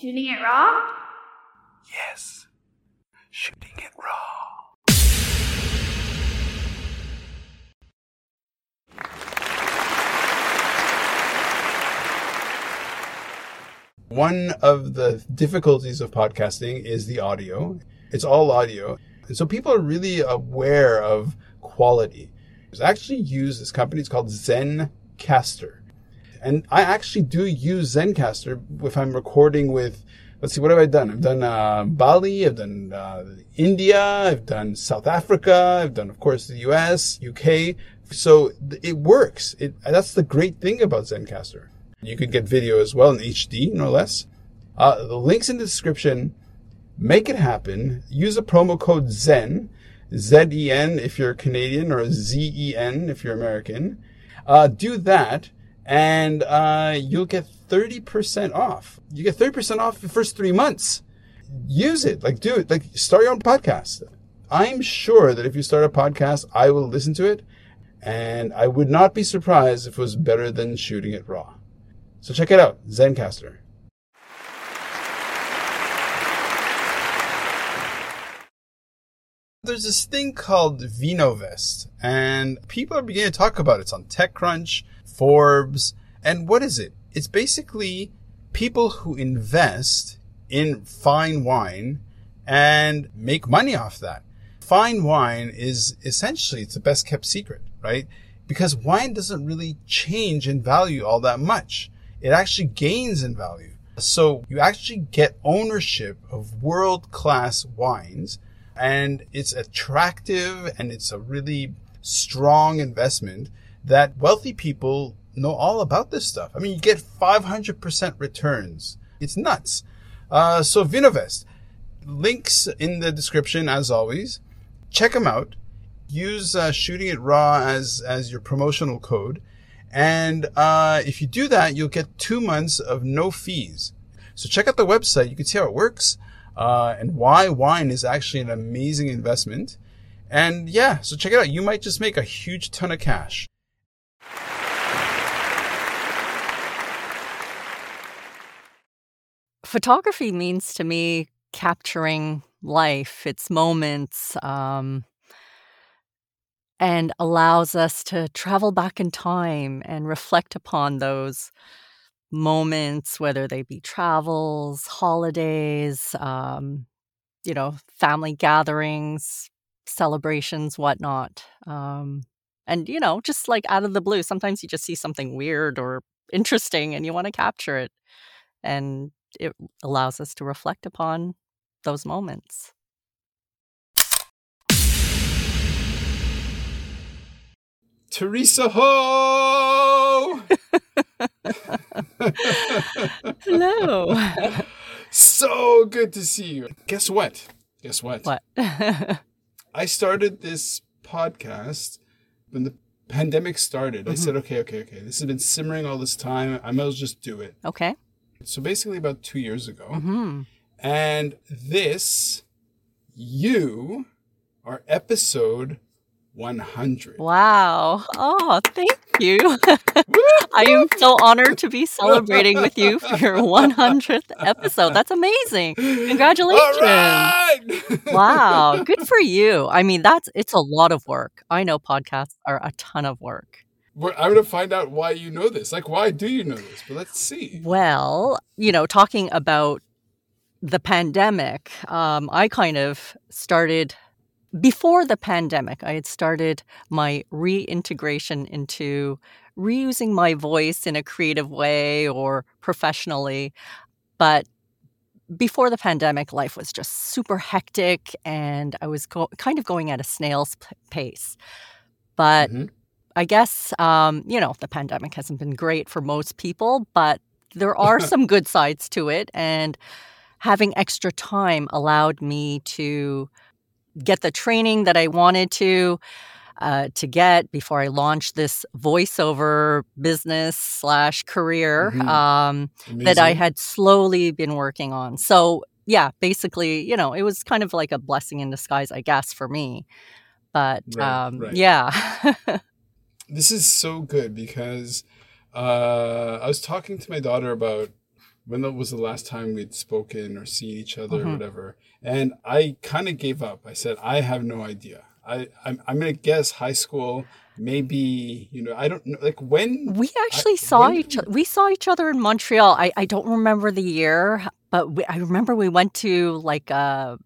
Shooting it raw? Yes. Shooting it raw. One of the difficulties of podcasting is the audio. It's all audio. And so people are really aware of quality. There's actually used this company, it's called Zencastr. And I actually do use Zencastr if I'm recording with, let's see, what have I done? I've done uh, Bali, I've done uh, India, I've done South Africa, I've done, of course, the US, UK. So it works. It, that's the great thing about Zencastr. You could get video as well in HD, no less. Uh, the links in the description. Make it happen. Use a promo code ZEN, Z-E-N if you're Canadian or Z-E-N if you're American. Uh, do that and uh, you'll get 30% off. You get 30% off the first three months. Use it. Like, do it. Like, start your own podcast. I'm sure that if you start a podcast, I will listen to it. And I would not be surprised if it was better than shooting it raw. So check it out, Zencastr. There's this thing called VinoVest, and people are beginning to talk about it. It's on TechCrunch, Forbes, and what is it? It's basically people who invest in fine wine and make money off that. Fine wine is essentially it's the best kept secret, right? Because wine doesn't really change in value all that much. It actually gains in value. So you actually get ownership of world class wines and it's attractive and it's a really strong investment that wealthy people know all about this stuff. I mean, you get 500% returns. It's nuts. Uh, so Vinovest, links in the description as always. Check them out. Use uh, shooting it raw as as your promotional code, and uh, if you do that, you'll get two months of no fees. So check out the website. You can see how it works uh, and why wine is actually an amazing investment. And yeah, so check it out. You might just make a huge ton of cash. Photography means to me capturing life, its moments, um, and allows us to travel back in time and reflect upon those moments, whether they be travels, holidays, um, you know, family gatherings, celebrations, whatnot. Um, and, you know, just like out of the blue, sometimes you just see something weird or interesting and you want to capture it. And it allows us to reflect upon those moments. Teresa Ho! Hello. so good to see you. Guess what? Guess what? What? I started this podcast when the pandemic started. I said, okay, okay, okay. This has been simmering all this time. I might as well just do it. okay. So basically, about two years ago. hmm And this, you are episode 100. Wow. Oh, thank you. I am so honored to be celebrating with you for your 100th episode. That's amazing. Congratulations. All right! Wow. Good for you. I mean, that's it's a lot of work. I know podcasts are a ton of work. I'm going to find out why you know this. Like, why do you know this? But let's see. Well, you know, talking about the pandemic, um, I kind of started before the pandemic. I had started my reintegration into reusing my voice in a creative way or professionally. But before the pandemic, life was just super hectic and I was go- kind of going at a snail's p- pace. But Mhm. I guess, um, you know, the pandemic hasn't been great for most people, but there are some good sides to it. And having extra time allowed me to get the training that I wanted to. Uh, to get before I launched this voiceover business slash career Mhm. um, that I had slowly been working on. So yeah, basically, you know, it was kind of like a blessing in disguise, I guess, for me. But Right, um, right. yeah, This is so good because uh, I was talking to my daughter about when was the last time we'd spoken or seen each other Mm-hmm. or whatever. And I kind of gave up. I said, I have no idea. I, I'm, I'm going to guess high school, maybe, you know, I don't know. Like when? We actually saw each did- we saw each other in Montreal. I, I don't remember the year, but we, I remember we went to like a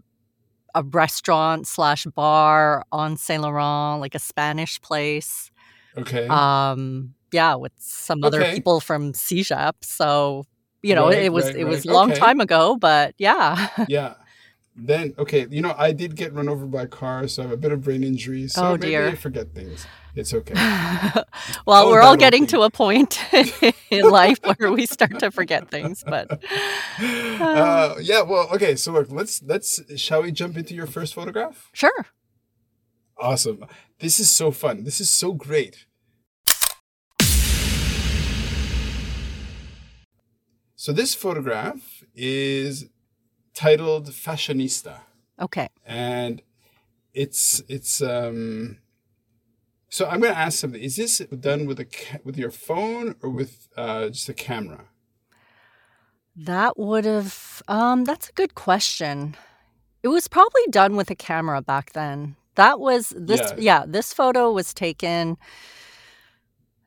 a restaurant slash bar on Saint Laurent, like a Spanish place. Okay. Um, yeah, with some other Okay. people from CEGEP. So you know, Right, it was right, it was right. a long Okay. time ago, but yeah. yeah. Then, okay, you know, I did get run over by a car, so I have a bit of brain injury. So Oh, maybe dear. I forget things. It's okay. well, Oh, we're all getting to a point in life where we start to forget things, but uh, yeah, well, okay, so look, let's, let's, shall we jump into your first photograph? sure. Awesome. This is so fun. This is so great. So this photograph is titled Fashionista. Okay. and it's it's um so i'm going to ask something is this done with a ca- with your phone or with uh just a camera That would have um that's a good question. It was probably done with a camera back then. That was this Yeah. yeah, this photo was taken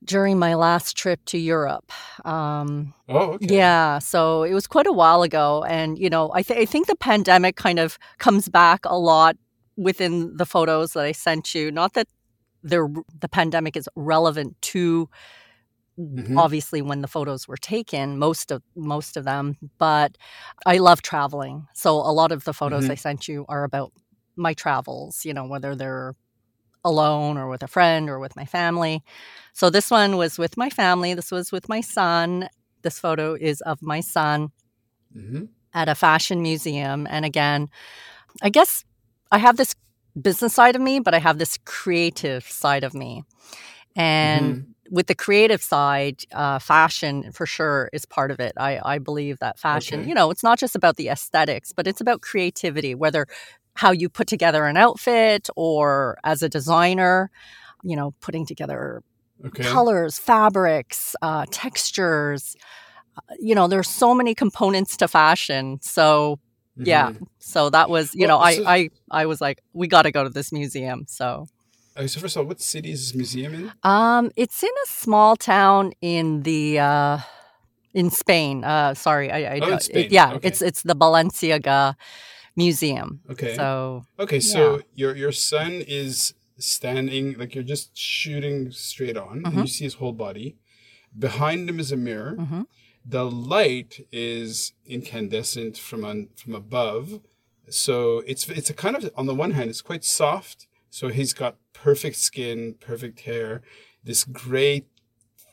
during my last trip to Europe. Um oh okay yeah, so it was quite a while ago and you know, I th- I think the pandemic kind of comes back a lot within the photos that I sent you. Not that they're, the pandemic is relevant to Mhm. obviously when the photos were taken most of most of them but i love traveling so a lot of the photos Mhm. i sent you are about my travels you know whether they're alone or with a friend or with my family so this one was with my family this was with my son this photo is of my son Mhm. at a fashion museum. And again, I guess I have this business side of me, but I have this creative side of me. And with the creative side, uh, fashion for sure is part of it. I, I believe that fashion, Okay. you know, it's not just about the aesthetics, but it's about creativity, whether how you put together an outfit or as a designer, you know, putting together okay colors, fabrics, uh, textures. Uh, You know, there's so many components to fashion. So yeah, Mhm. so that was you Well, know I so- I I was like we got to go to this museum. So Uh, so first of all what city is this museum in um, it's in a small town in the uh, in Spain. Uh, sorry, I, I Oh, in don't- yeah, Okay. it's it's the Balenciaga Museum. okay So okay so your your son is standing like you're just shooting straight on and Mhm. you see his whole body behind him is a mirror mhm. the light is incandescent from on, from above so it's it's a kind of on the one hand it's quite soft so he's got perfect skin perfect hair this gray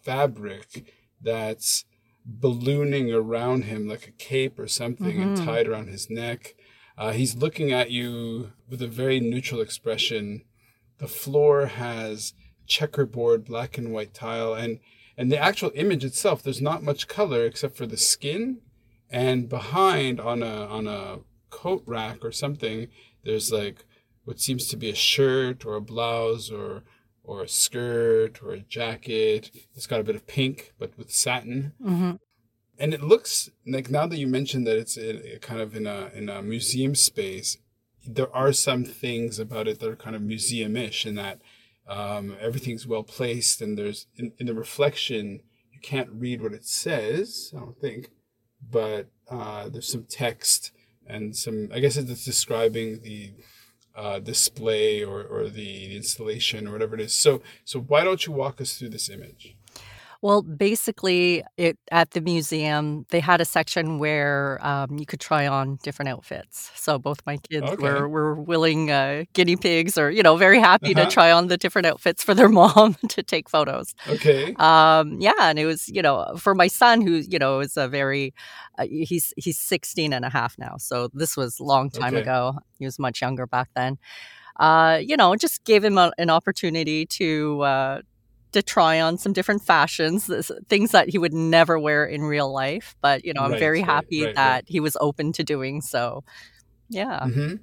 fabric that's ballooning around him like a cape or something and Mhm. tied around his neck uh, he's looking at you with a very neutral expression. The floor has checkerboard black and white tile and and the actual image itself there's not much color except for the skin. And behind on a on a coat rack or something there's like what seems to be a shirt or a blouse or or a skirt or a jacket. It's got a bit of pink but with satin. Hmm and it looks like now that you mentioned that it's kind of in a in a museum space there are some things about it that are kind of museum-ish in that um, everything's well placed and there's in, in the reflection you can't read what it says i don't think but uh, there's some text and some i guess it's describing the uh, display or, or the installation or whatever it is. So so why don't you walk us through this image Well, basically, it at the museum they had a section where um, you could try on different outfits. So both my kids Okay. were were willing uh, guinea pigs, or you know, very happy Uh-huh. to try on the different outfits for their mom to take photos. okay Um, yeah, and it was you know for my son who you know is a very uh, he's he's 16 and a half now, so this was a long time Okay. ago. He was much younger back then. Uh, you know, just gave him a, an opportunity to. Uh, to try on some different fashions, this- things that he would never wear in real life. But you know, I'm Right, very happy right, that right. he was open to doing so. Yeah. hmm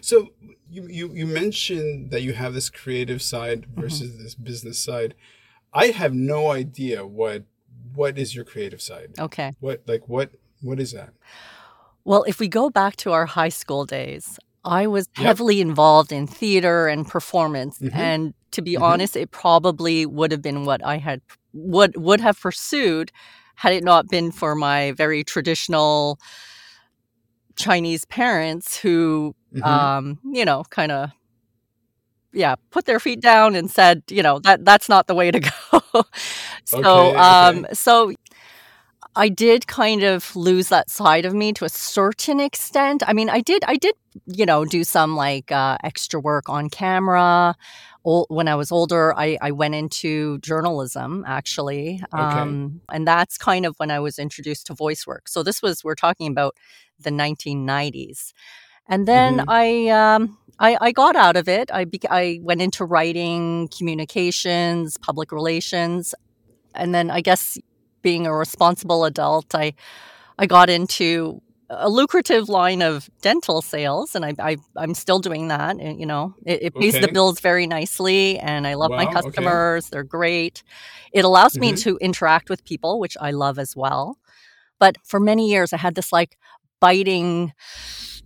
So you, you you mentioned that you have this creative side versus this business side. I have no idea what what is your creative side. Okay. What like what What is that? Well, if we go back to our high school days, I was Yep. heavily involved in theater and performance. Mhm. And to be Mhm. honest, it probably would have been what I had would would have pursued had it not been for my very traditional Chinese parents who Mhm. um, you know, kind of yeah, put their feet down and said, you know, that that's not the way to go. so, Okay, um, okay. so I did kind of lose that side of me to a certain extent. I mean, I did, I did, you know, do some like uh, extra work on camera. Ol- When I was older, I, I went into journalism actually. Um, and that's kind of when I was introduced to voice work. So this was, we're talking about the 1990s. And then Mhm. I, um, I, I got out of it. I, I went into writing, communications, public relations. And then I guess being a responsible adult, I I got into a lucrative line of dental sales, and I, I I'm still doing that. And, you know, it, it pays the bills very nicely, and I love my Wow, okay. customers. They're great. It allows me Mhm. to interact with people, which I love as well. But for many years, I had this like biting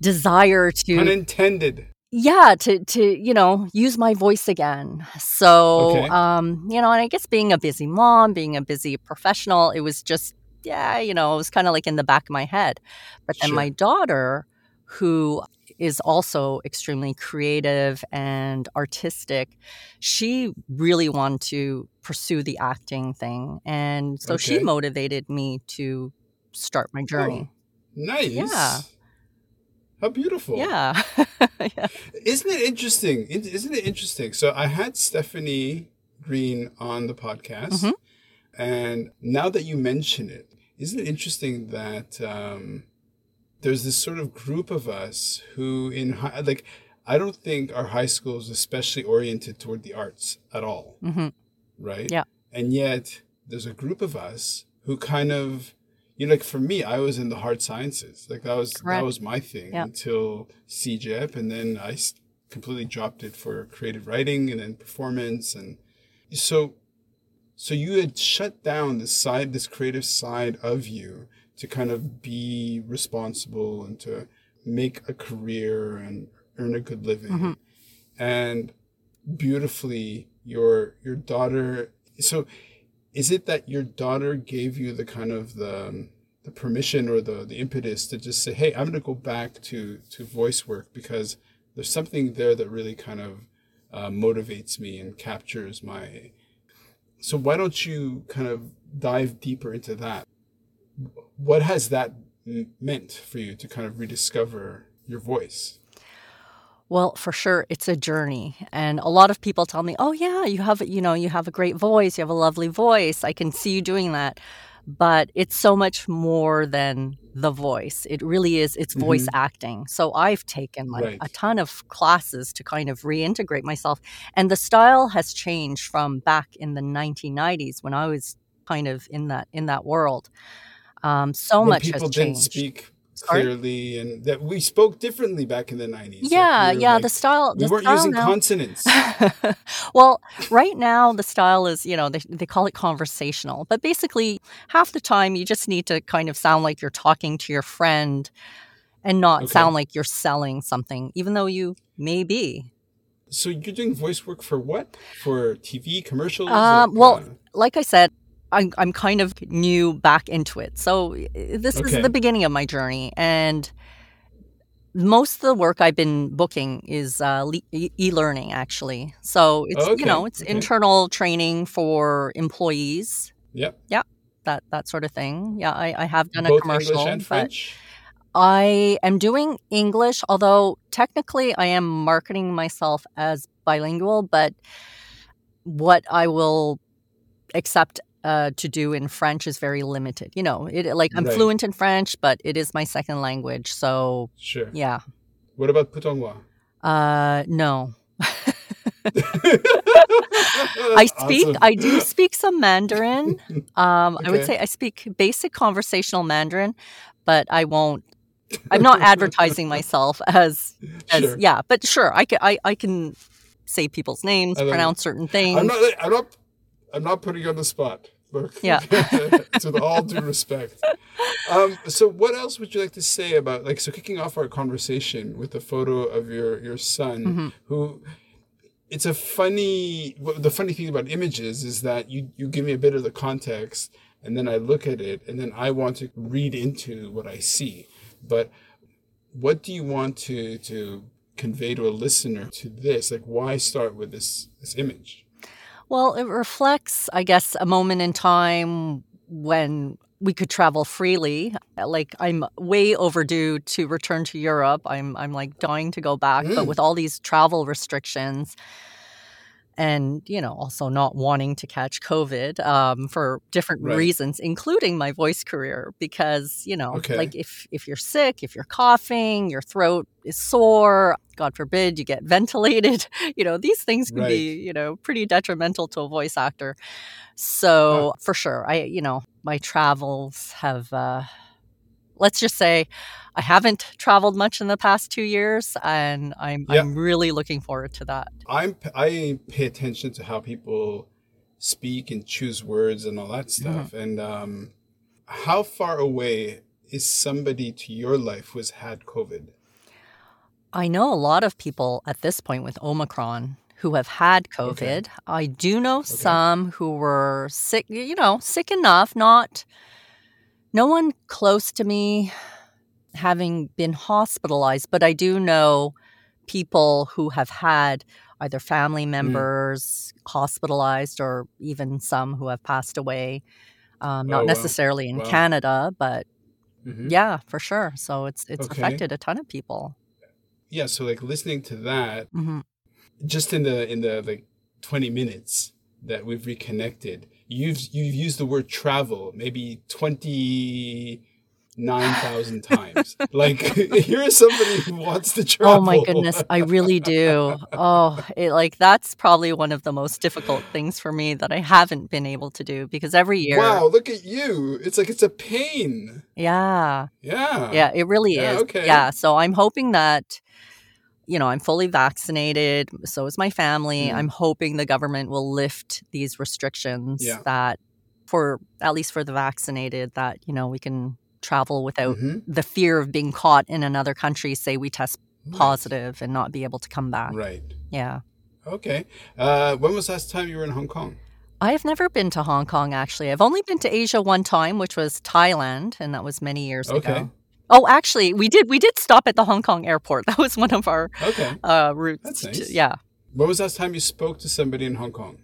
desire to Unintended. yeah to to you know use my voice again so Okay. um you know and i guess being a busy mom being a busy professional it was just yeah you know it was kind of like in the back of my head but then Sure. my daughter who is also extremely creative and artistic she really wanted to pursue the acting thing and so she motivated me to start my journey Nice. Yeah. How beautiful. yeah yeah Isn't it interesting? Isn't it interesting? So I had Stephanie Green on the podcast, Mhm. and now that you mention it, isn't it interesting that um, there's this sort of group of us who, in high, like, I don't think our high school is especially oriented toward the arts at all, hmm right? Yeah. And yet there's a group of us who kind of, you know, like for me, I was in the hard sciences. Like that was Correct. that was my thing Yeah. until CEGEP, and then I completely dropped it for creative writing and then performance, and so, so you had shut down this side, this creative side of you to kind of be responsible and to make a career and earn a good living, Mhm. and beautifully your your daughter so is it that your daughter gave you the kind of the the permission or the the impetus to just say hey i'm going to go back to to voice work because there's something there that really kind of uh, motivates me and captures my so why don't you kind of dive deeper into that what has that meant for you to kind of rediscover your voice Well, for sure, it's a journey. And a lot of people tell me, oh, yeah, you have, you know, you have a great voice. You have a lovely voice. I can see you doing that. But it's so much more than the voice. It really is, it's voice acting. So I've taken like Right. a ton of classes to kind of reintegrate myself. And the style has changed from back in the 1990s when I was kind of in that in that world. Um, so when much people has didn't changed. speak Sorry? Clearly and that we spoke differently back in the 90s Like, Yeah, we yeah. like- the style. we the weren't style using now- consonants well, right now the style is, you know, they, they call it conversational, but basically half the time you just need to kind of sound like you're talking to your friend and not Okay. sound like you're selling something, even though you may be. so you're doing voice work for what for tv commercials Um, Like, well, uh, Like I said, I'm, I'm kind of new back into it. So this Okay. is the beginning of my journey. And most of the work I've been booking is uh, le- e- e-learning, actually. So it's, Oh, you know, it's okay. internal training for employees yep that that sort of thing. Yeah, I, I have done a commercial, english and but french I am doing English, although technically I am marketing myself as bilingual, but what I will accept uh, to do in French is very limited. You know, it like I'm Right. fluent in French, but it is my second language. So sure yeah, what about putonghua uh, no. I speak. Awesome. I do speak some Mandarin. Um, I would say I speak basic conversational Mandarin, but I won't. I'm not advertising myself as as Sure. yeah. But sure, I can I, I can say people's names, pronounce certain things. i'm not i'm not i'm not putting you on the spot book. Yeah. with all due respect. Um, so, what else would you like to say about like so? Kicking off our conversation with a photo of your your son, Mm-hmm. who it's a funny. well, The funny thing about images is that you you give me a bit of the context, and then I look at it, and then I want to read into what I see. But what do you want to to convey to a listener to this? Like, why start with this this image? Well, it reflects, I guess, a moment in time when we could travel freely. Like I'm way overdue to return to Europe. I'm I'm like dying to go back, but Mm. with all these travel restrictions and you know also not wanting to catch covid um, for different Right. reasons including my voice career because you know Okay. like if if you're sick if you're coughing your throat is sore god forbid you get ventilated you know these things can be you know pretty detrimental to a voice actor so for sure i you know my travels have uh let's just say i haven't traveled much in the past two years and i'm Yeah. i'm really looking forward to that I'm I pay attention to how people speak and choose words and all that stuff. And um, how far away is somebody to your life who has had COVID? I know a lot of people at this point with Omicron who have had COVID. I do know some who were sick, you know, sick enough, not no one close to me having been hospitalized, but I do know people who have had either family members hospitalized or even some who have passed away. Um, not Oh, wow. necessarily in Wow. Canada, but Mhm. yeah, for sure. So it's it's Okay. affected a ton of people. Yeah. So like listening to that, hmm just in the in the like 20 minutes that we've reconnected, you've you've used the word travel maybe 29,000 times. Like here is somebody who wants to travel. Oh my goodness, I really do. Oh, it, like that's probably one of the most difficult things for me that I haven't been able to do because every year, Wow, look at you. It's like it's a pain. yeah, Yeah. yeah, it really Yeah, is. okay. Yeah, so I'm hoping that you know I'm fully vaccinated. So is my family. Mm. I'm hoping the government will lift these restrictions Yeah. that for at least for the vaccinated that you know we can travel without Mhm. the fear of being caught in another country. Say we test positive and not be able to come back. Right. Yeah. Okay. Uh, when was the last time you were in Hong Kong? I have never been to Hong Kong actually. I've only been to Asia one time, which was Thailand, and that was many years ago. Okay. ago. Oh, actually, we did we did stop at the Hong Kong airport. That was one of our Okay. uh, routes. That's to- nice. yeah. When was the last time you spoke to somebody in Hong Kong?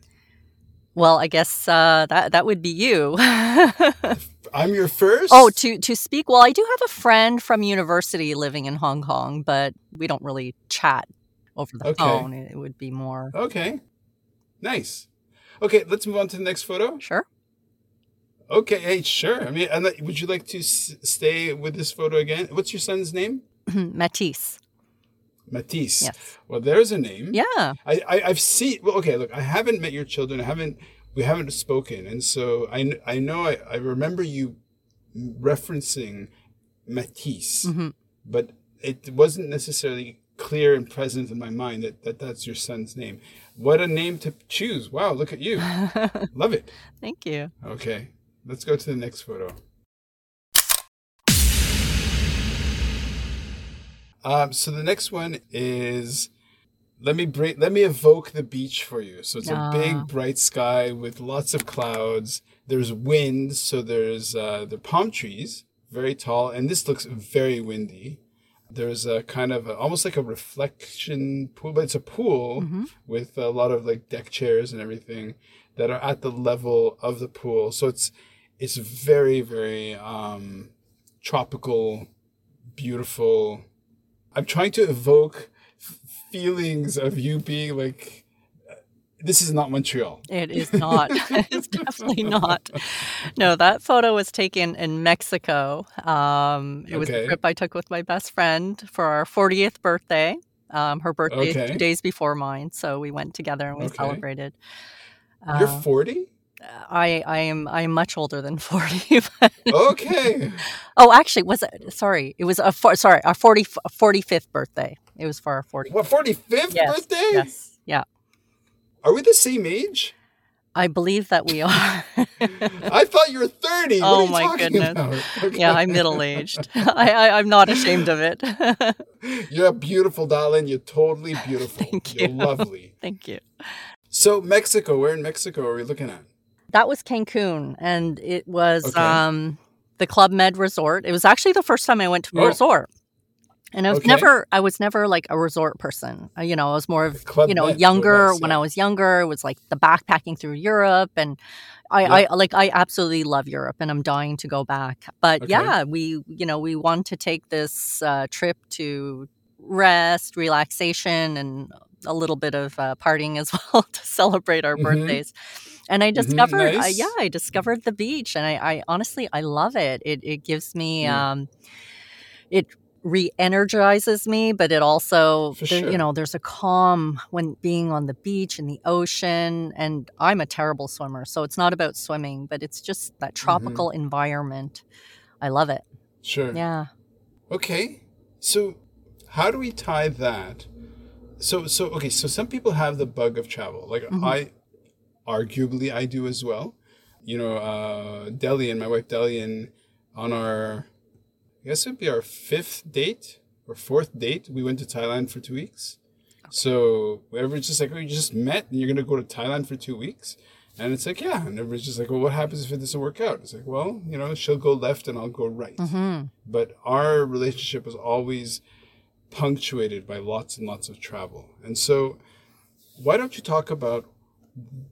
Well, I guess uh, that that would be you. I'm your first. oh, to to speak. Well, I do have a friend from university living in Hong Kong, but we don't really chat over the Okay. phone. It would be more Okay. Nice. Okay, let's move on to the next photo. sure. Okay, hey, sure. I mean, and, would you like to s- stay with this photo again? What's your son's name? Matisse. Matisse. Yes. Well, there's a name. Yeah. I, I I've seen. Well, okay. Look, I haven't met your children. I haven't. We haven't spoken, and so I I know I, I remember you referencing Matisse, Mhm. but it wasn't necessarily clear and present in my mind that, that that's your son's name. What a name to choose! Wow, look at you. Love it. Thank you. Okay, let's go to the next photo. Um, so the next one is let me bring let me evoke the beach for you. So it's a Ah. big bright sky with lots of clouds. There's wind, so there's uh, the palm trees, very tall, and this looks very windy. There's a kind of a, almost like a reflection pool, but it's a pool Mhm. with a lot of like deck chairs and everything that are at the level of the pool. So it's it's very very um, tropical, beautiful. I'm trying to evoke f- feelings of you being like, this is not Montreal. It is not. it's definitely not. No, that photo was taken in Mexico. Um, it was Okay. a trip I took with my best friend for our 40th birthday. Um, her birthday is Okay. two days before mine, so we went together and we Okay. celebrated. You're Uh, 40. I I am I am much older than 40. but- Okay. oh, actually, was it? Sorry, it was a four, sorry our 40 45th birthday. It was for our 40. What 45th Yes, birthday? Yes. Yeah. Are we the same age? I believe that we are. I thought you were 30. Oh, what are you my talking goodness. about? Okay. yeah, I'm middle aged. I, I, I'm not ashamed of it. You're beautiful, darling. You're totally beautiful. Thank you. You're lovely. Thank you. So, Mexico, where in Mexico are we looking at? That was Cancun, and it was Okay. um, the Club Med Resort. It was actually the first time I went to a Oh. resort. And I was Okay. never, I was never like a resort person. You know, I was more of you know, Med, younger. that's, when. I was younger, it was like the backpacking through Europe, and I, Yeah. I like, I absolutely love Europe, and I'm dying to go back. But Okay. yeah, we, you know, we want to take this uh, trip to rest, relaxation, and a little bit of uh, partying as well to celebrate our Mhm. birthdays. And I discovered, uh, nice. yeah, I discovered the beach, and I, I honestly, I love it. It, it gives me, Mm. um, it re-energizes me, but it also, there- sure. you know, there's a calm when being on the beach in the ocean. And I'm a terrible swimmer, so it's not about swimming, but it's just Mm-hmm. that tropical environment. I love it. Sure. Yeah. Okay. So, how do we tie that? So, so okay. So, some people have the bug of travel. Like Mhm. I, arguably, I do as well. You know, uh, Delian, my wife Delian, on our, I guess it'd be our fifth date or fourth date. We went to Thailand for two weeks. So everyone's just like, oh, you just met and you're gonna go to Thailand for two weeks. And it's like, yeah. And everyone's just like, well, what happens if it doesn't work out? It's like, well, you know, she'll go left and I'll go right Mm-hmm. but our relationship was always punctuated by lots and lots of travel. And so, why don't you talk about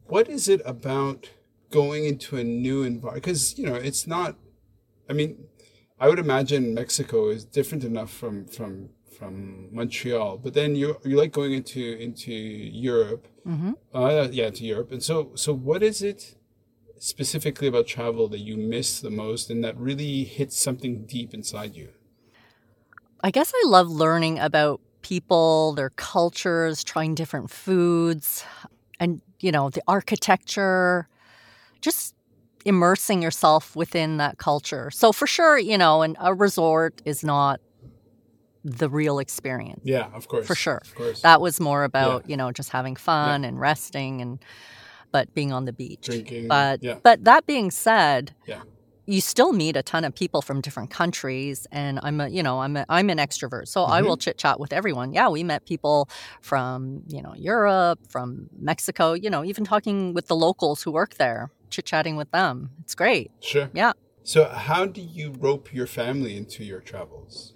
what is it about going into a new environment? Because you know, it's not. I mean, I would imagine Mexico is different enough from from from Montreal, but then you you like going into into Europe, hmm uh, yeah, to Europe. And so so what is it? specifically about travel that you miss the most and that really hits something deep inside you? I guess I love learning about people, their cultures, trying different foods, and, you know, the architecture, just immersing yourself within that culture. So, for sure, you know, and a resort is not the real experience. Yeah, of course. For sure. Of course. That was more about, you know, just having fun and resting and, but being on the beach. Drinking. But yeah. but that being said, Yeah. You still meet a ton of people from different countries, and I'm a you know I'm a, I'm an extrovert, so I Mm-hmm. will chit chat with everyone. Yeah, we met people from you know Europe, from Mexico, you know, even talking with the locals who work there, chit chatting with them. It's great. Sure. Yeah. So, how do you rope your family into your travels?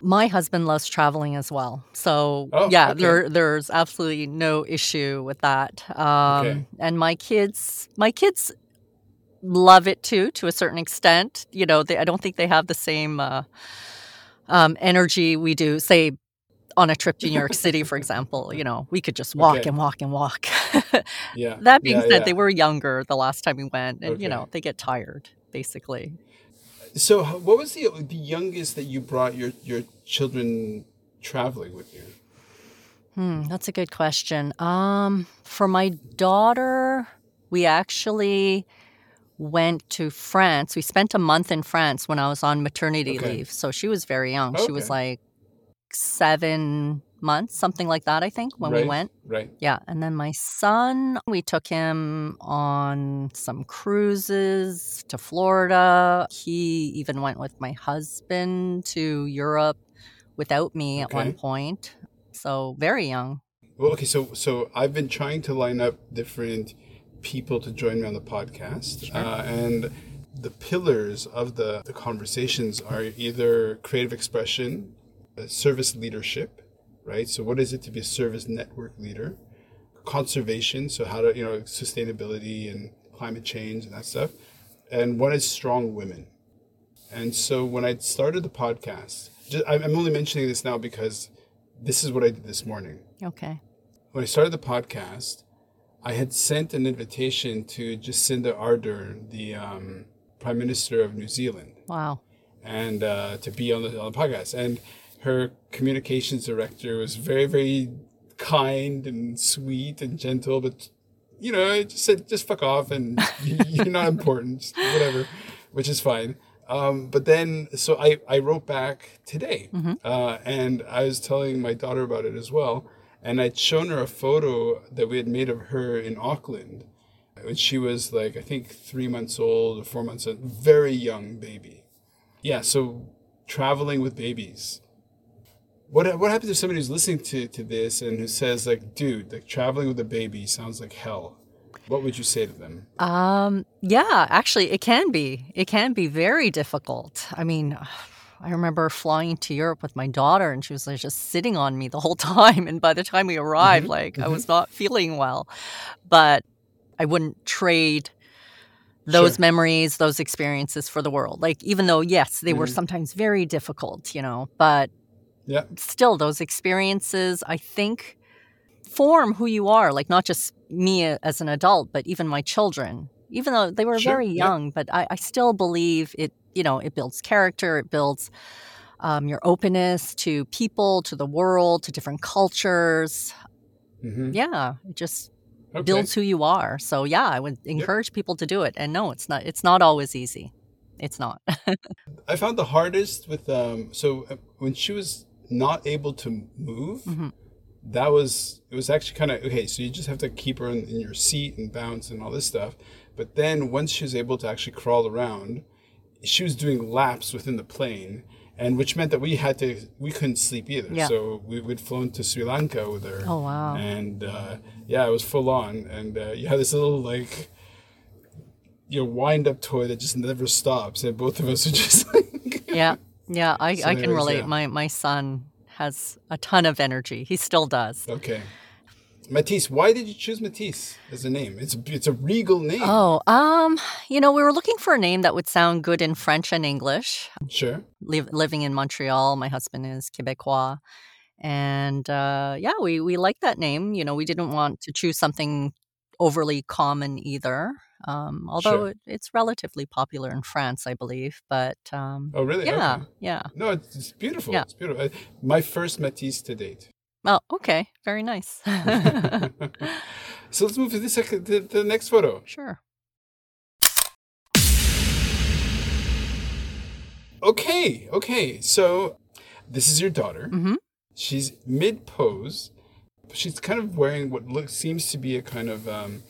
My husband loves traveling as well, so Oh, yeah, okay. there there's absolutely no issue with that. Um, Okay. And my kids, my kids love it too, to a certain extent. You know, they, I don't think they have the same uh, um, energy we do. Say on a trip to New York City, for example. You know, we could just walk Okay. and walk and walk. Yeah. that being Yeah, said, yeah. they were younger the last time we went, and you know, they get tired basically. So, what was the the youngest that you brought your your children traveling with you? Hmm, that's a good question. Um, for my daughter, we actually went to France. We spent a month in France when I was on maternity Okay. leave. So she was very young. She was like seven months, something like that, I think, when we went. Right. Yeah. And then my son, we took him on some cruises to Florida. He even went with my husband to Europe without me at one point. So very young. Well, okay. So, so I've been trying to line up different people to join me on the podcast, uh, and the pillars of the the conversations are either creative expression, uh, service leadership, right? So, what is it to be a service network leader? Conservation, so how to you know sustainability and climate change and that stuff, and one is strong women. And so, when I started the podcast, just, I'm only mentioning this now because this is what I did this morning Okay. when I started the podcast, I had sent an invitation to Jacinda Ardern, the um, Prime Minister of New Zealand, Wow. and uh, to be on the, on the podcast. And her communications director was very, very kind and sweet and gentle, but you know, I just said, just fuck off and you're not important, whatever, which is fine. Um, but then, so I, I wrote back today, uh, and I was telling my daughter about it as well. And I'd shown her a photo that we had made of her in Auckland when she was like I think three months old or four months old, very young baby. Yeah, so traveling with babies. What what happens if somebody who's listening to, to this and who says like, dude, like traveling with a baby sounds like hell? What would you say to them? Um, yeah, actually, it can be. It can be very difficult. I mean, I remember flying to Europe with my daughter, and she was like, just sitting on me the whole time. And by the time we arrived, mm-hmm. like mm-hmm. I was not feeling well, but I wouldn't trade those sure. memories, those experiences for the world. Like, even though, yes, they mm-hmm. were sometimes very difficult, you know, but yeah. still, those experiences, I think, form who you are. Like, not just me as an adult, but even my children, even though they were sure. very young, yeah. but I, I, still believe it, you know, it builds character, it builds um, your openness to people, to the world, to different cultures. Mm-hmm. Yeah, it just okay. builds who you are. So yeah, I would encourage yep. people to do it. And no, it's not. It's not always easy. It's not. I found the hardest with um. So uh, when she was not able to move. Mm-hmm that was it was actually kind of okay so you just have to keep her in, in, your seat and bounce and all this stuff but then once she was able to actually crawl around she was doing laps within the plane and which meant that we had to we couldn't sleep either. Yeah. so we, would flown to sri lanka with her. Oh wow. And uh, yeah it was full on. And uh, you had this little like you know wind up toy that just never stops and both of us are just like yeah. Yeah i, so I can relate. yeah. my my son has a ton of energy. He still does. Okay Matisse, why did you choose Matisse as a name? It's a, it's a regal name. Oh, um, you know, we were looking for a name that would sound good in French and English. Sure. living in Montreal, my husband is Quebecois, and uh, yeah, we we like that name. You know, we didn't want to choose something overly common either. Um, although sure. it, it's relatively popular in France, I believe. But um, oh, really? Yeah, okay. yeah. No, it's, it's beautiful. Yeah. It's beautiful. My first Matisse to date. Oh, okay. Very nice. so let's move to the, second, the, the next photo. Sure. Okay, okay. So this is your daughter. Mm-hmm. She's mid pose. She's kind of wearing what looks seems to be a kind of um,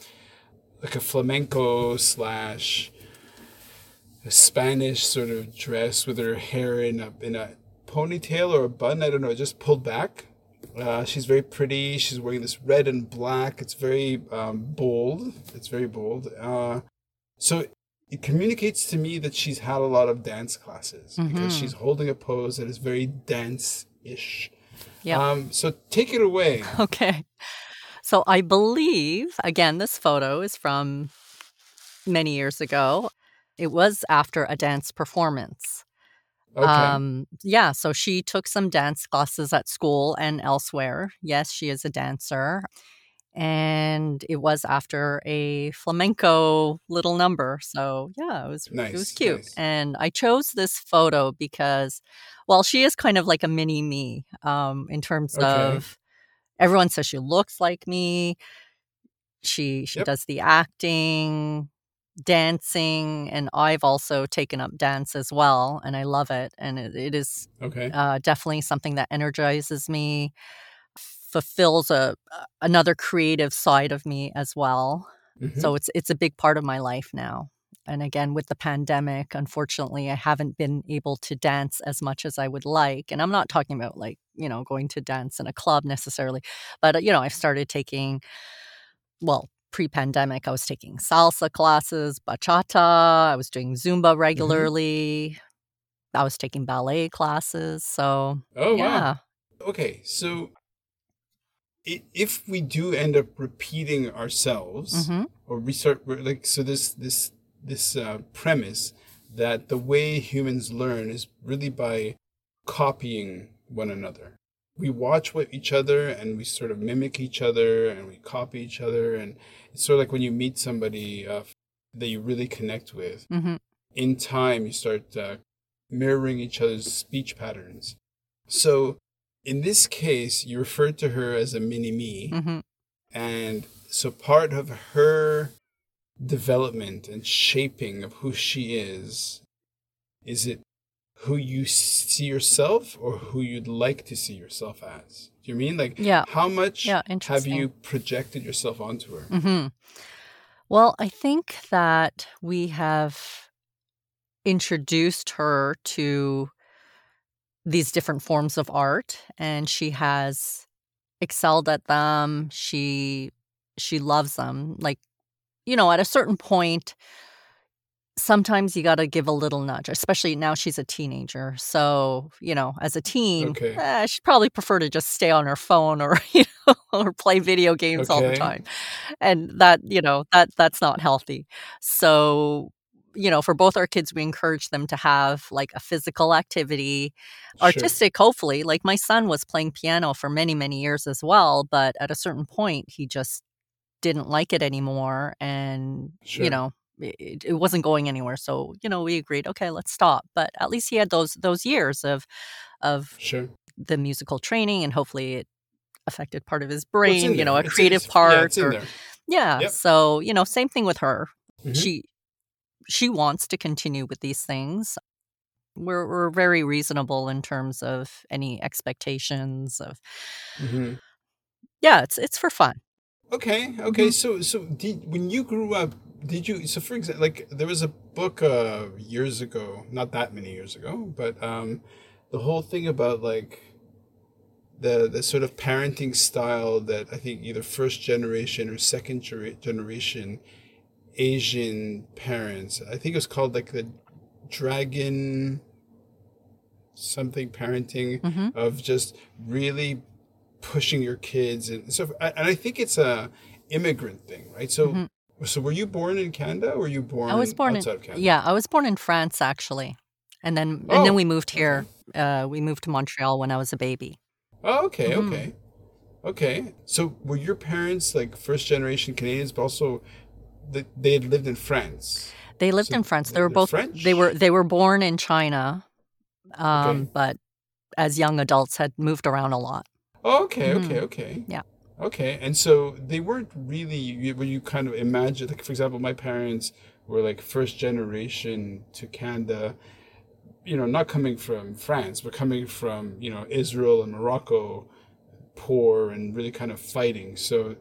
like a flamenco slash Spanish sort of dress with her hair in a in a ponytail or a bun. I don't know, just pulled back. Uh, she's very pretty. She's wearing this red and black. It's very um, bold. It's very bold. Uh, so it communicates to me that she's had a lot of dance classes mm-hmm. because she's holding a pose that is very dance ish. Yeah. Um, so take it away. Okay. So I believe, again, this photo is from many years ago. It was after a dance performance. Okay. Um, yeah, so she took some dance classes at school and elsewhere. Yes, she is a dancer. And it was after a flamenco little number. So yeah, it was nice, it was cute. Nice. And I chose this photo because well, she is kind of like a mini me, um, in terms okay. of everyone says she looks like me. She she yep. does the acting dancing and i've also taken up dance as well and i love it and it, it is okay uh, definitely something that energizes me fulfills a another creative side of me as well mm-hmm. so it's it's a big part of my life now and again with the pandemic unfortunately i haven't been able to dance as much as i would like and i'm not talking about like you know going to dance in a club necessarily but you know i've started taking well pre pandemic, I was taking salsa classes, bachata, I was doing Zumba mm-hmm. regularly, mm-hmm. I was taking ballet classes. So, oh, yeah. wow. Okay. So, if we do end up repeating ourselves mm-hmm. or restart, like, so this, this, this uh, premise that the way humans learn is really by copying one another we watch what each other and we sort of mimic each other and we copy each other and it's sort of like when you meet somebody uh, that you really connect with mm-hmm. in time you start uh, mirroring each other's speech patterns so in this case you referred to her as a mini me mm-hmm. and so part of her development and shaping of who she is is it who you see yourself or who you'd like to see yourself as. Do you mean like yeah. how much yeah, have you projected yourself onto her? Mm-hmm. Well, I think that we have introduced her to these different forms of art and she has excelled at them. She she loves them. Like, you know, at a certain point sometimes you got to give a little nudge, especially now she's a teenager. So, you know, as a teen, Okay. eh, she'd probably prefer to just stay on her phone or, you know, or play video games all the time. And that, you know, that that's not healthy. So, you know, for both our kids, we encourage them to have like a physical activity, Sure. artistic, hopefully. Like my son was playing piano for many, many years as well. But at a certain point, he just didn't like it anymore. And, Sure. you know, it, it wasn't going anywhere. So, you know, we agreed, okay, let's stop. But at least he had those those years of of Sure. the musical training and hopefully it affected part of his brain, in you know, a It's- creative it's- part Yeah, or yeah. Yep. So, you know, same thing with her. Mhm. She she wants to continue with these things. We're we're very reasonable in terms of any expectations of Mhm. yeah, it's it's for fun. Okay. Okay. Mhm. So, so did when you grew up, did you? So, for example, like there was a book uh years ago, not that many years ago, but um, the whole thing about like the the sort of parenting style that I think either first generation or second gera- generation Asian parents. I think it was called like the dragon something parenting hmm of just really pushing your kids and so and I think it's a immigrant thing, right? So hmm so were you born in Canada or were you born I was born in outside of Canada? yeah, I was born in France actually. And then and Oh, then we moved here. Uh we moved to Montreal when I was a baby. Oh, okay, hmm okay. Okay. So were your parents like first generation Canadians but also th- they had lived in France? They lived So in France. They were both French? they were they were born in China. Um Okay. but as young adults had moved around a lot. Oh, okay, hmm okay, okay. Yeah. Okay. And so they weren't really you- when you kind of imagine like for example, my parents were like first generation to Canada, you know, not coming from France, but coming from, you know, Israel and Morocco, poor and really kind of fighting. So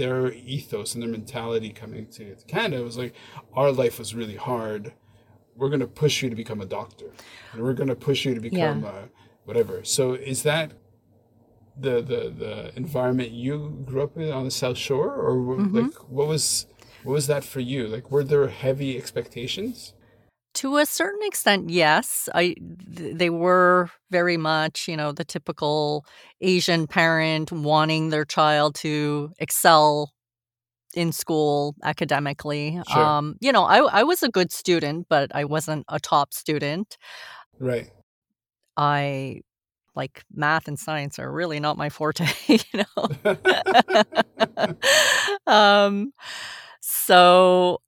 their ethos and their mentality coming to, Canada was like, our life was really hard. We're going to push you to become a doctor, and we're going to push you to Yeah. become uh, whatever. So is that the, the the environment you grew up in on the South Shore, or wh- hmm like what was what was that for you? Like, were there heavy expectations? To a certain extent, yes. I th- they were very much, you know, the typical Asian parent wanting their child to excel in school academically. Sure. Um, you know, I I was a good student, but I wasn't a top student. Right. I like math and science are really not my forte, you know. um so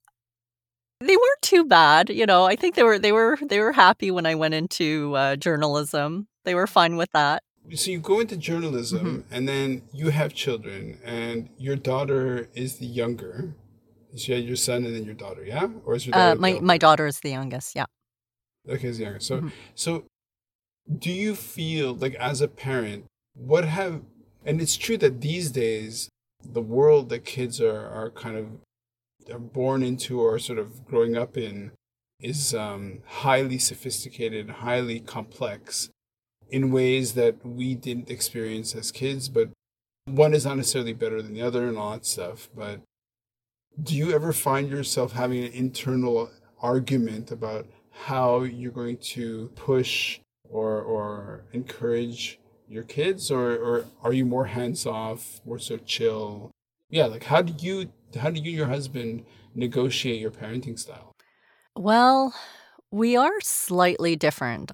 they weren't too bad, you know. I think they were they were they were happy when I went into uh, journalism. They were fine with that. so you go into hmm journalism, and then you have children, and your daughter is the younger. So you had your son and then your daughter, yeah, or is your Uh, daughter the my my daughter is the youngest. Yeah. Okay, it's younger. So hmm so do you feel like as a parent, what have and it's true that these days the world that kids are are kind of are born into or sort of growing up in is um, highly sophisticated, highly complex in ways that we didn't experience as kids. But one is not necessarily better than the other and all that stuff. But do you ever find yourself having an internal argument about how you're going to push or or encourage your kids or or are you more hands off more so chill yeah like how do you how do you and your husband negotiate your parenting style Well, we are slightly different.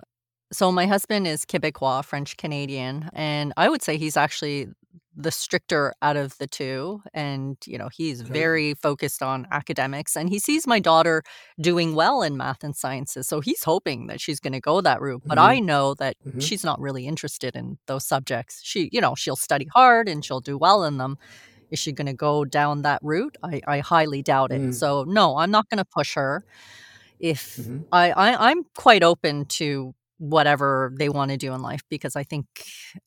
So my husband is Quebecois, French Canadian, and I would say he's actually the stricter out of the two and you know he's okay very focused on academics and he sees my daughter doing well in math and sciences so he's hoping that she's going to go that route but i mm-hmm. know that Mm-hmm. she's not really interested in those subjects she you know she'll study hard and she'll do well in them is she going to go down that route i i highly doubt it mm-hmm. so no i'm not going to push her if Mm-hmm. I, I i'm quite open to whatever they want to do in life because I think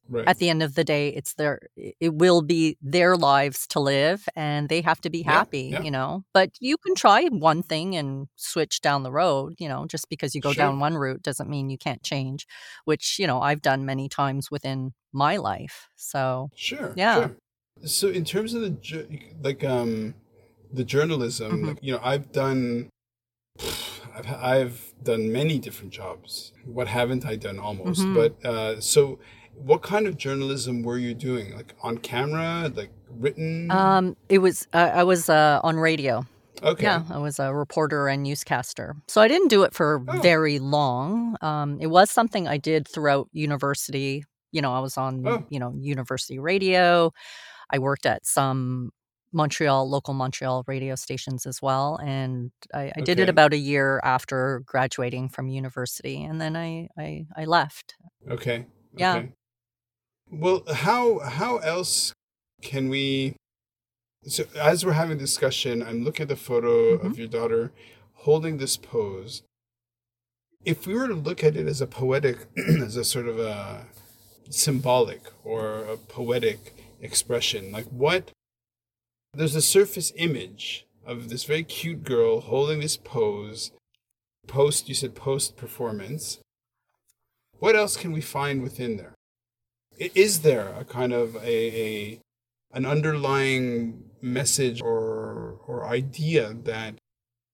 Right. at the end of the day it's their it will be their lives to live and they have to be happy yeah. you know but you can try one thing and switch down the road you know just because you go Sure. down one route doesn't mean you can't change which you know I've done many times within my life so Sure. Yeah. Sure. So in terms of the like um the journalism, Mhm. like, you know, I've done I've I've done many different jobs. What haven't I done almost? Mhm. But uh so what kind of journalism were you doing? Like on camera, like written? um it was uh, I was uh, on radio okay. Yeah, I was a reporter and newscaster. So I didn't do it for Oh. very long. Um, it was something I did throughout university. You know, I was on, Oh. you know, university radio. I worked at some Montreal, local Montreal radio stations as well. And I, I did it about a year after graduating from university. And then I, I, I left. Okay. Yeah. Okay. Well, how how else can we? So as we're having a discussion, I'm looking at the photo Mm-hmm. of your daughter holding this pose. If we were to look at it as a poetic, as a sort of a symbolic or a poetic expression, like what? There's a surface image of this very cute girl holding this pose. Post, you said post performance. What else can we find within there? Is there a kind of a, a an underlying message or or idea that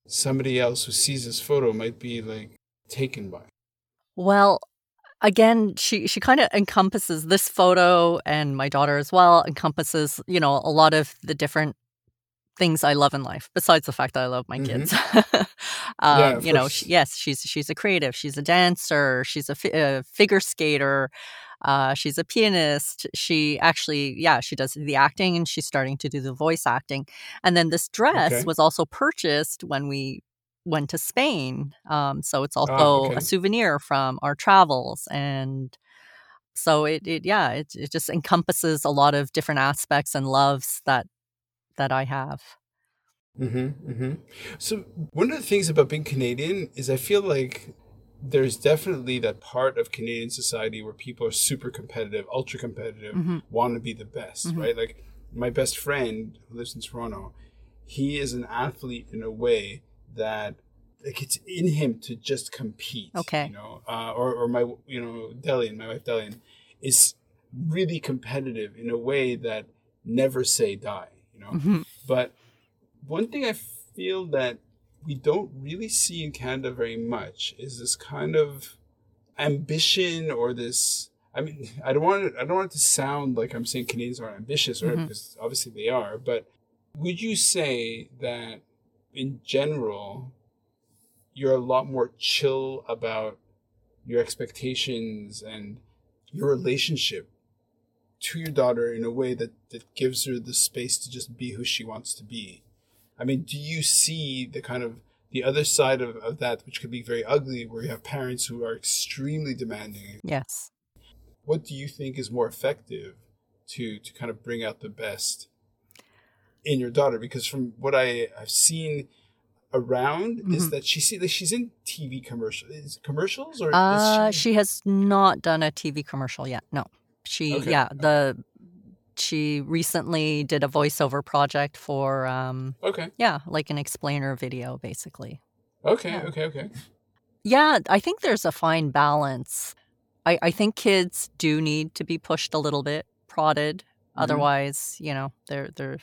somebody else who sees this photo might be like taken by? Well, again, she she kind of encompasses this photo and my daughter as well encompasses, you know, a lot of the different things I love in life besides the fact that I love my Mhm. kids. Yeah, um, of you know, she, yes, she's she's a creative, she's a dancer, she's a, fi- a figure skater, uh, she's a pianist. She actually, yeah, she does the acting and she's starting to do the voice acting. And then this dress Okay. was also purchased when we went to Spain. Um, so it's also Ah, okay. a souvenir from our travels and so it, it yeah it, it just encompasses a lot of different aspects and loves that that i have Mm-hmm, mm-hmm. So one of the things about being Canadian is I feel like there's definitely that part of Canadian society where people are super competitive, ultra competitive, Mhm. want to be the best, Mhm. right? Like my best friend who lives in Toronto, he is an athlete in a way that like it's in him to just compete. Okay. You know, uh, or or my you know Delian, my wife Delian, is really competitive in a way that never say die. You know, Mhm. but one thing I feel that we don't really see in Canada very much is this kind of ambition or this. I mean, I don't want it, I don't want it to sound like I'm saying Canadians are ambitious, right? Mhm. Because obviously they are. But would you say that in general, you're a lot more chill about your expectations and your relationship to your daughter in a way that, that gives her the space to just be who she wants to be. I mean, do you see the kind of the other side of, of that, which could be very ugly, where you have parents who are extremely demanding? yes What do you think is more effective to to kind of bring out the best in your daughter? Because from what I have seen around, is Mhm. that she see like she's in TV commercials, is it commercials or uh is she has not done a tv commercial yet no she Okay, yeah the she recently did a voiceover project for um okay, yeah like an explainer video basically okay, Yeah. okay, okay. Yeah, I think there's a fine balance. I, I think kids do need to be pushed a little bit, prodded. Mhm. Otherwise, you know, they're they're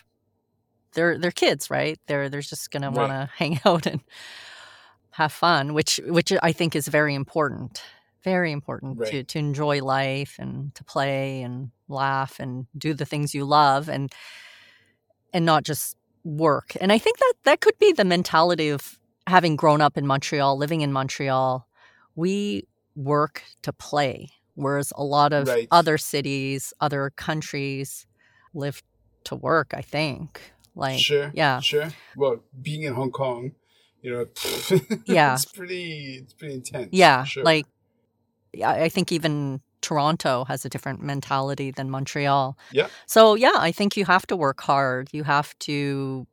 they're they're kids, right? They're they're just gonna Right. want to hang out and have fun, which which I think is very important. Very important to to enjoy life and to play and laugh and do the things you love and and not just work. And I think that that could be the mentality of having grown up in Montreal, living in Montreal. We work to play, whereas a lot of Right. other cities, other countries live to work, I think. Like sure, yeah. sure. Well, being in Hong Kong, you know, Yeah. it's pretty, it's pretty intense. Yeah, sure. like yeah, I think even Toronto has a different mentality than Montreal. Yeah. So yeah, I think you have to work hard. You have to,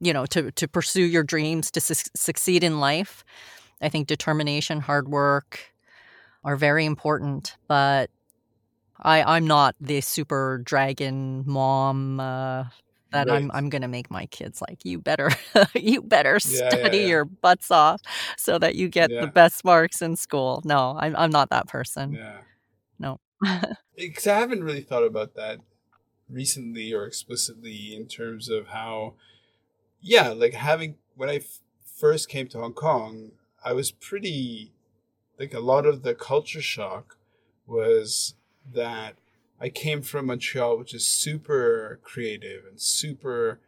you know, to to pursue your dreams to su- succeed in life. I think determination, hard work, are very important, but I I'm not the super dragon mom uh, that Right. I'm I'm gonna make my kids like you better you better Yeah, yeah, study yeah. your butts off so that you get the best marks in school. No, I'm I'm not that person. Yeah. No. Because I haven't really thought about that recently or explicitly in terms of how, yeah, like having, when I f- first came to Hong Kong, I was pretty, like a lot of the culture shock was that I came from Montreal, which is super creative and super,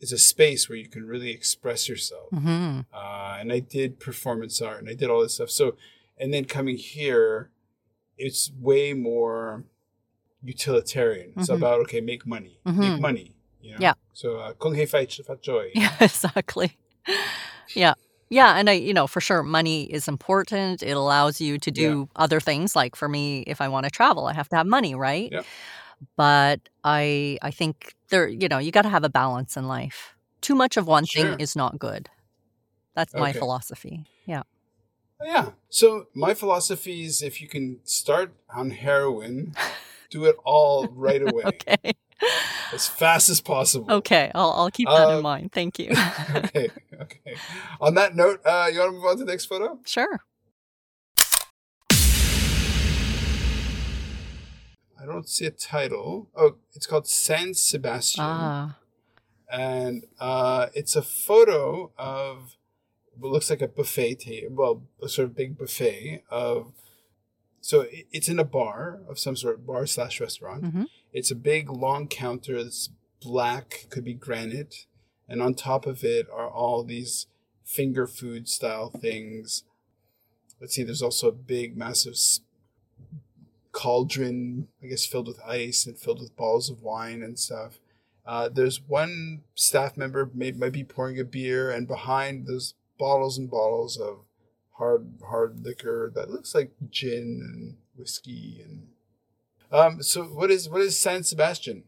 is a space where you can really express yourself hmm uh, and I did performance art and I did all this stuff. So, and then coming here, it's way more utilitarian. It's Mhm. about okay, make money, Mhm. make money. You know? Yeah. So, uh, kung hei fai joy. Yeah, exactly. Yeah. Yeah, and I, you know, for sure, money is important. It allows you to do other things. Like for me, if I want to travel, I have to have money, right? Yep. But I, I think there, you know, you got to have a balance in life. Too much of one Sure. thing is not good. That's my philosophy. Yeah. Uh, yeah. So my philosophy is if you can start on heroin, do it all right away, Okay. As fast as possible. Okay. I'll, I'll keep that Uh, in mind. Thank you. okay. Okay. On that note, uh, you want to move on to the next photo? sure. I don't see a title. Oh, it's called San Sebastian. Ah. and uh, it's a photo of what looks like a buffet table, well, a sort of big buffet of. So it's in a bar of some sort, bar slash restaurant. Mhm. It's a big long counter that's black, could be granite, and on top of it are all these finger food style things. Let's see, there's also a big, massive cauldron, I guess, filled with ice and filled with balls of wine and stuff. Uh, there's one staff member may, might be pouring a beer, and behind there's bottles and bottles of hard hard liquor that looks like gin and whiskey and. Um. So what is what is San Sebastian?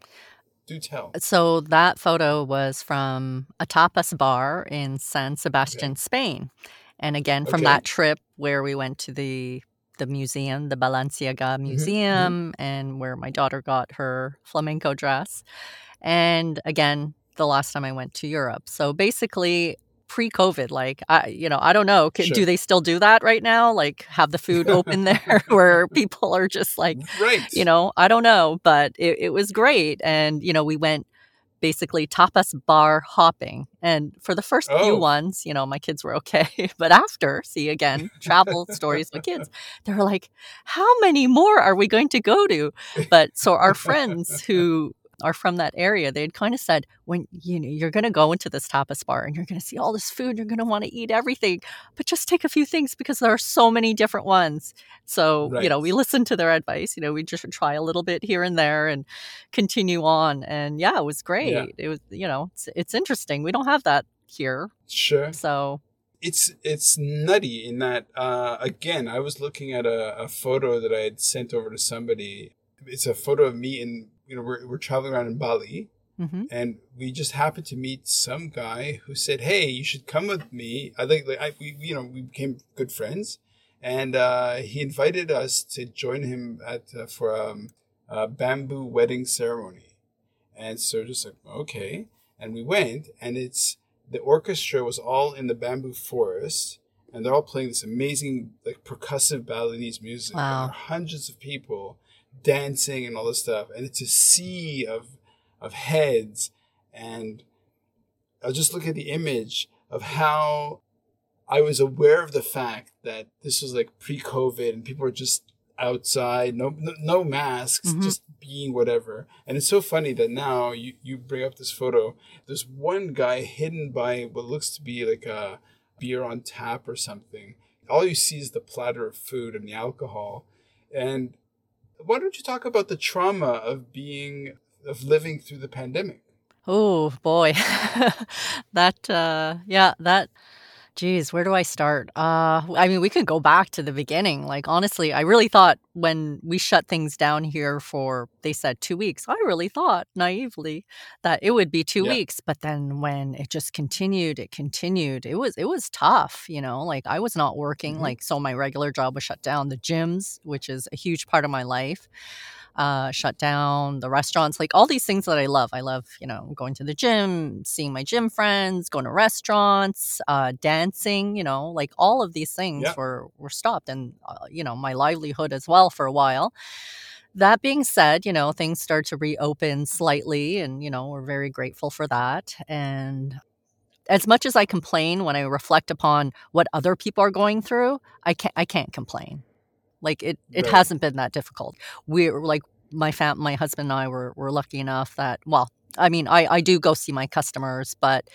Do tell. So that photo was from a tapas bar in San Sebastian, Spain. And again, from Okay. that trip where we went to the the museum, the Balenciaga Museum, and where my daughter got her flamenco dress. And again, the last time I went to Europe. So basically pre-COVID, like I, you know, I don't know, Sure. do they still do that right now? Like have the food open there where people are just like Right. you know i don't know but it, it was great and you know we went basically tapas bar hopping and for the first few Oh. ones you know my kids were okay but after see again mm-hmm. travel stories with kids they were like how many more are we going to go to but so our friends who are from that area they'd kind of said when you know you're going to go into this tapas bar and you're going to see all this food you're going to want to eat everything but just take a few things because there are so many different ones so, you know, we listened to their advice. You know, we just try a little bit here and there and continue on. And yeah, it was great. It was, you know, it's, it's interesting. We don't have that here. Sure. So, It's it's nutty in that uh, again I was looking at a, a photo that I had sent over to somebody. It's a photo of me in you know we're we're traveling around in Bali mhm. and we just happened to meet some guy who said, "Hey, you should come with me." I think like I we you know we became good friends, and uh, he invited us to join him at uh, for um, a bamboo wedding ceremony, and so just like okay, and we went, and it's the orchestra was all in the bamboo forest. And they're all playing this amazing, like percussive Balinese music. Wow. hundreds of people dancing and all this stuff. And it's a sea of of heads and I'll just look at the image of how I was aware of the fact that this was like pre-COVID and people were just outside, no no, no masks, Mhm. just being whatever. And it's so funny that now you you bring up this photo. There's one guy hidden by what looks to be like a beer on tap or something. All you see is the platter of food and the alcohol. And why don't you talk about the trauma of being of living through the pandemic? oh boy, that, uh, yeah, that, Geez, where do I start? Uh, I mean, we could go back to the beginning. Like, honestly, I really thought when we shut things down here for, they said two weeks, I really thought naively that it would be two Yeah. weeks. But then when it just continued, it continued. It was, it was tough, you know, like I was not working. Mhm. Like, so my regular job was shut down. The gyms, which is a huge part of my life, uh, shut down. The restaurants, like all these things that I love. I love, you know, going to the gym, seeing my gym friends, going to restaurants, uh, dancing. You know, like all of these things Yeah. were were stopped, and uh, you know, my livelihood as well for a while. That being said, you know, things start to reopen slightly, and you know, we're very grateful for that. And as much as I complain when I reflect upon what other people are going through, I can't I can't complain. Like it it Right. hasn't been that difficult. We're like my fam my husband and I were were lucky enough that well, I mean, I I do go see my customers, but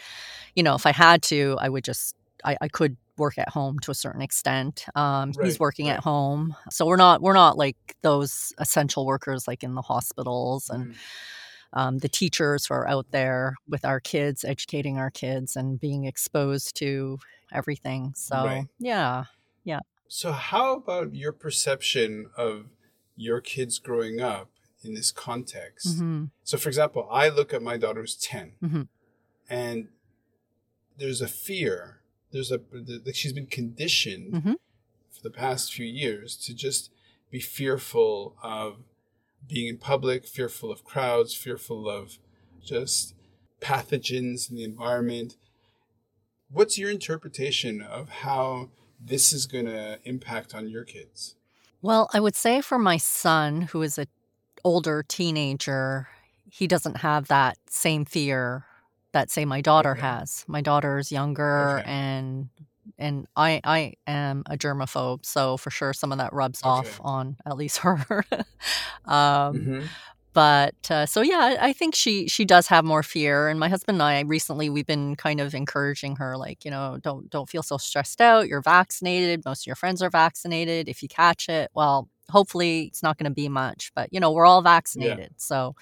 you know, if I had to, I would just I, I could work at home to a certain extent. Um, he's working right. at home, so we're not we're not like those essential workers like in the hospitals and Mhm. um, the teachers who are out there with our kids, educating our kids and being exposed to everything. So Right. yeah, So, how about your perception of your kids growing up in this context? hmm So, for example, I look at my daughter who's 10, Mhm. and there's a fear. There's a, that she's been conditioned Mhm. for the past few years to just be fearful of being in public, fearful of crowds, fearful of just pathogens in the environment. What's your interpretation of how this is going to impact on your kids? Well, I would say for my son, who is a older teenager, he doesn't have that same fear that say my daughter Okay. has. My daughter's younger Okay. and and I I am a germaphobe, so for sure some of that rubs off on at least her. um, Mhm. But uh, so yeah I- think she she does have more fear and my husband and i recently we've been kind of encouraging her like you know don't don't feel so stressed out you're vaccinated most of your friends are vaccinated if you catch it well hopefully it's not going to be much but you know we're all vaccinated so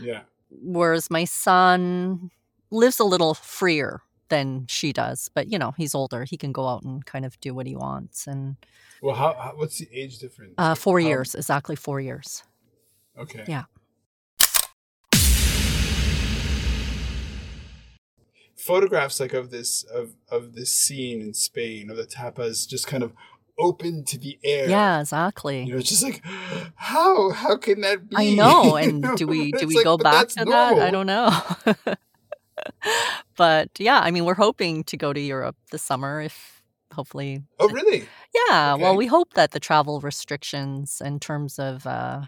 Yeah. whereas my son lives a little freer than she does but you know he's older he can go out and kind of do what he wants and Well, how, how what's the age difference? uh, four How- years exactly four years Okay. Yeah. Photographs like of this of of this scene in Spain of the tapas just kind of open to the air. yeah exactly You know, it's just like how how can that be? I know. And You know, do we do we like, go back to that? I don't know. but yeah, I mean, we're hoping to go to Europe this summer if hopefully. Oh, really? Yeah, well, we hope that the travel restrictions in terms of uh,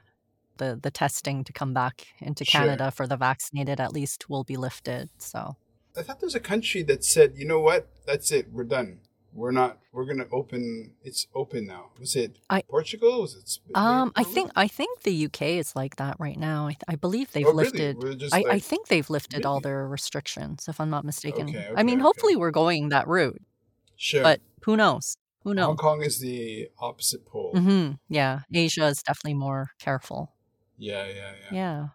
the the testing to come back into Sure. Canada for the vaccinated at least will be lifted. So I thought there's a country that said, you know what? That's it. We're done. We're not. We're gonna open. It's open now. Was it I- Portugal? Was it? Spain? um, I think? I think the UK is like that right now. I, th- I believe they've Oh, lifted. Just I, I think they've lifted all their restrictions, if I'm not mistaken. Okay, I mean, okay, hopefully we're going that route, Sure. but who knows? Who knows? Hong Kong is the opposite pole. hmm Yeah, Asia is definitely more careful. Yeah, yeah, yeah. Yeah.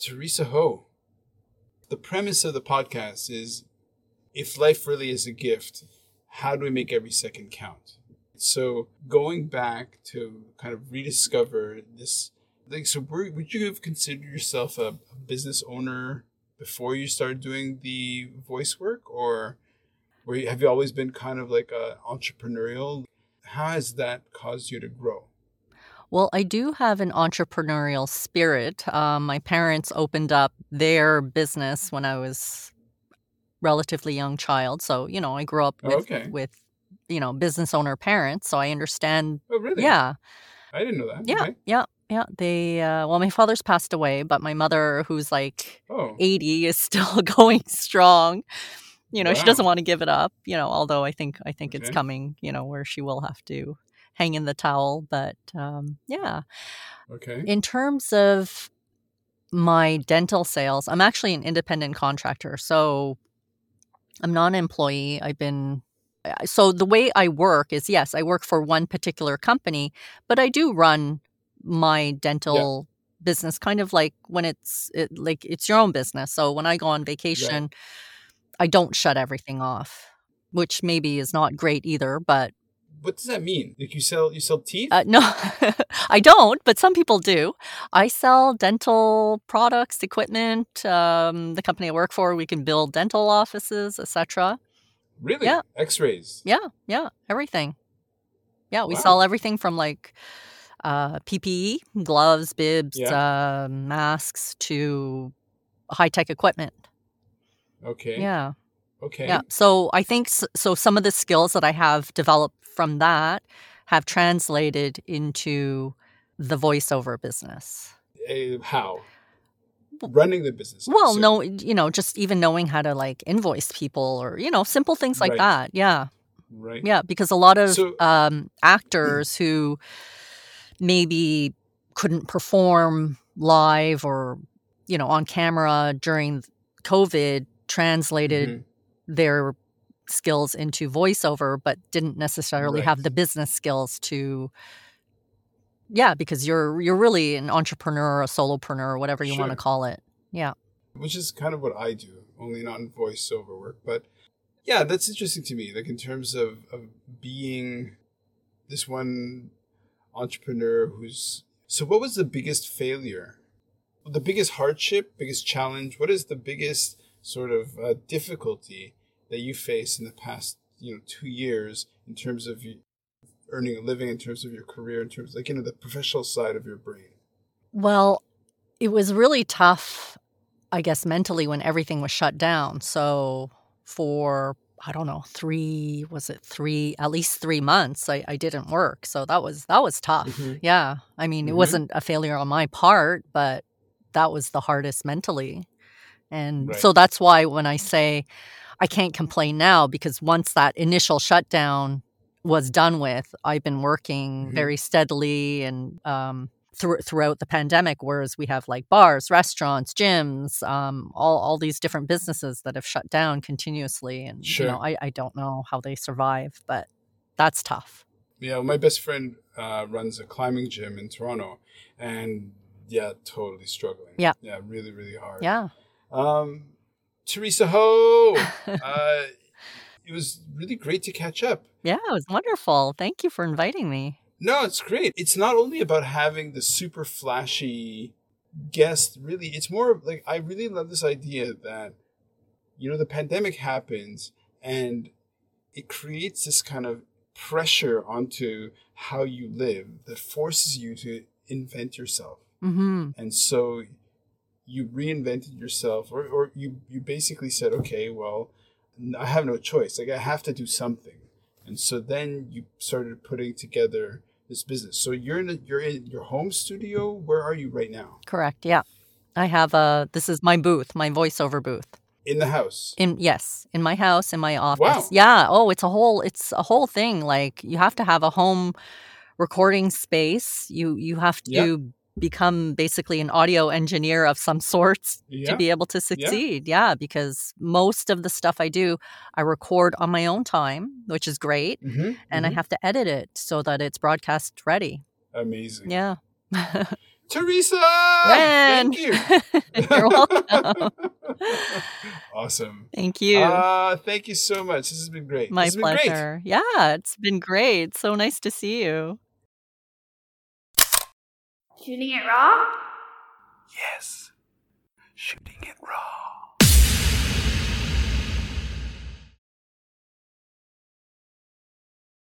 Teresa Ho. The premise of the podcast is if life really is a gift, how do we make every second count? So going back to kind of rediscover this, like, so were, would you have considered yourself a, a business owner before you started doing the voice work, or were you, have you always been kind of like a entrepreneurial? How has that caused you to grow? Well, I do have an entrepreneurial spirit. Um, my parents opened up their business when I was relatively young child, so you know I grew up Oh, with okay. with you know business owner parents, so I understand. Oh, really? Yeah, I didn't know that. yeah, Okay. yeah, yeah. They uh, well, my father's passed away, but my mother, who's like Oh, 80 is still going strong. You know, she doesn't want to give it up, you know, although I think I think it's coming, you know, where she will have to hang in the towel, but um yeah. okay. In terms of my dental sales, I'm actually an independent contractor. So I'm not an employee. I've been so the way I work is yes, I work for one particular company, but I do run my dental business kind of like when it's it, like it's your own business. So when I go on vacation, I don't shut everything off. which maybe is not great either, but What does that mean? Like you sell you sell teeth? uh, no, I don't, but some people do. I sell dental products, equipment. Um, the company I work for, we can build dental offices, etc. really? yeah. X-rays. Yeah, yeah, everything. Yeah, we Wow. sell everything from like uh, PPE, gloves, bibs, Yeah. uh, masks to high tech equipment. Okay. Yeah, Okay. yeah. So I think s- so. Some of the skills that I have developed from that have translated into the voiceover business. Uh, how? Running the business. Well, So- no, you know, just even knowing how to like invoice people or you know simple things like Right. that. Yeah. Right. Yeah, because a lot of So- um, actors who maybe couldn't perform live or you know on camera during COVID translated Mhm. Their skills into voiceover, but didn't necessarily have the business skills to. Yeah, because you're you're really an entrepreneur, a solopreneur, whatever you want to call it. Yeah. Which is kind of what I do, only not in voiceover work. But yeah, that's interesting to me. Like in terms of, of being this one entrepreneur who's so what was the biggest failure? The biggest hardship, biggest challenge? What is the biggest sort of uh, difficulty that you face in the past, you know, two years in terms of earning a living, in terms of your career, in terms like you know the professional side of your brain? Well, it was really tough, I guess, mentally when everything was shut down. So for I don't know, three was it three at least three months I, I didn't work. So that was that was tough. Mhm. Yeah. I mean, it Mhm. wasn't a failure on my part, but that was the hardest mentally. And Right. so that's why when I say I can't complain now, because once that initial shutdown was done with, I've been working Mhm. very steadily and um, thr throughout the pandemic. Whereas we have like bars, restaurants, gyms, um, all all these different businesses that have shut down continuously, and you know, I, I don't know how they survive, but that's tough. Yeah, well, my best friend uh, runs a climbing gym in Toronto, and yeah, totally struggling. Yeah. yeah, really, really hard. Yeah. Um, Teresa Ho, uh, it was really great to catch up. Yeah, it was wonderful. Thank you for inviting me. No, it's great. It's not only about having the super flashy guest. Really, it's more like I really love this idea that you know the pandemic happens and it creates this kind of pressure onto how you live that forces you to invent yourself. hmm And so you reinvented yourself or, or you, you basically said, okay, well, I have no choice. Like I have to do something. And so then you started putting together this business. So you're in a, you're in your home studio. Where are you right now? Correct. Yeah. I have a, this is my booth, my voiceover booth. In the house. In yes, in my house, in my office. Wow. Yeah. Oh, it's a whole it's a whole thing. Like you have to have a home recording space. You you have to Yeah. Become basically an audio engineer of some sorts Yeah. to be able to succeed. Yeah. because most of the stuff I do, I record on my own time, which is great, hmm and I have to edit it so that it's broadcast ready. Amazing. Yeah. Teresa! Ren! Thank you. You're welcome. awesome. Thank you. Uh, thank you so much. This has been great. My this has been great. pleasure. Yeah, it's been great. So nice to see you. Shooting it raw? Yes. Shooting it raw.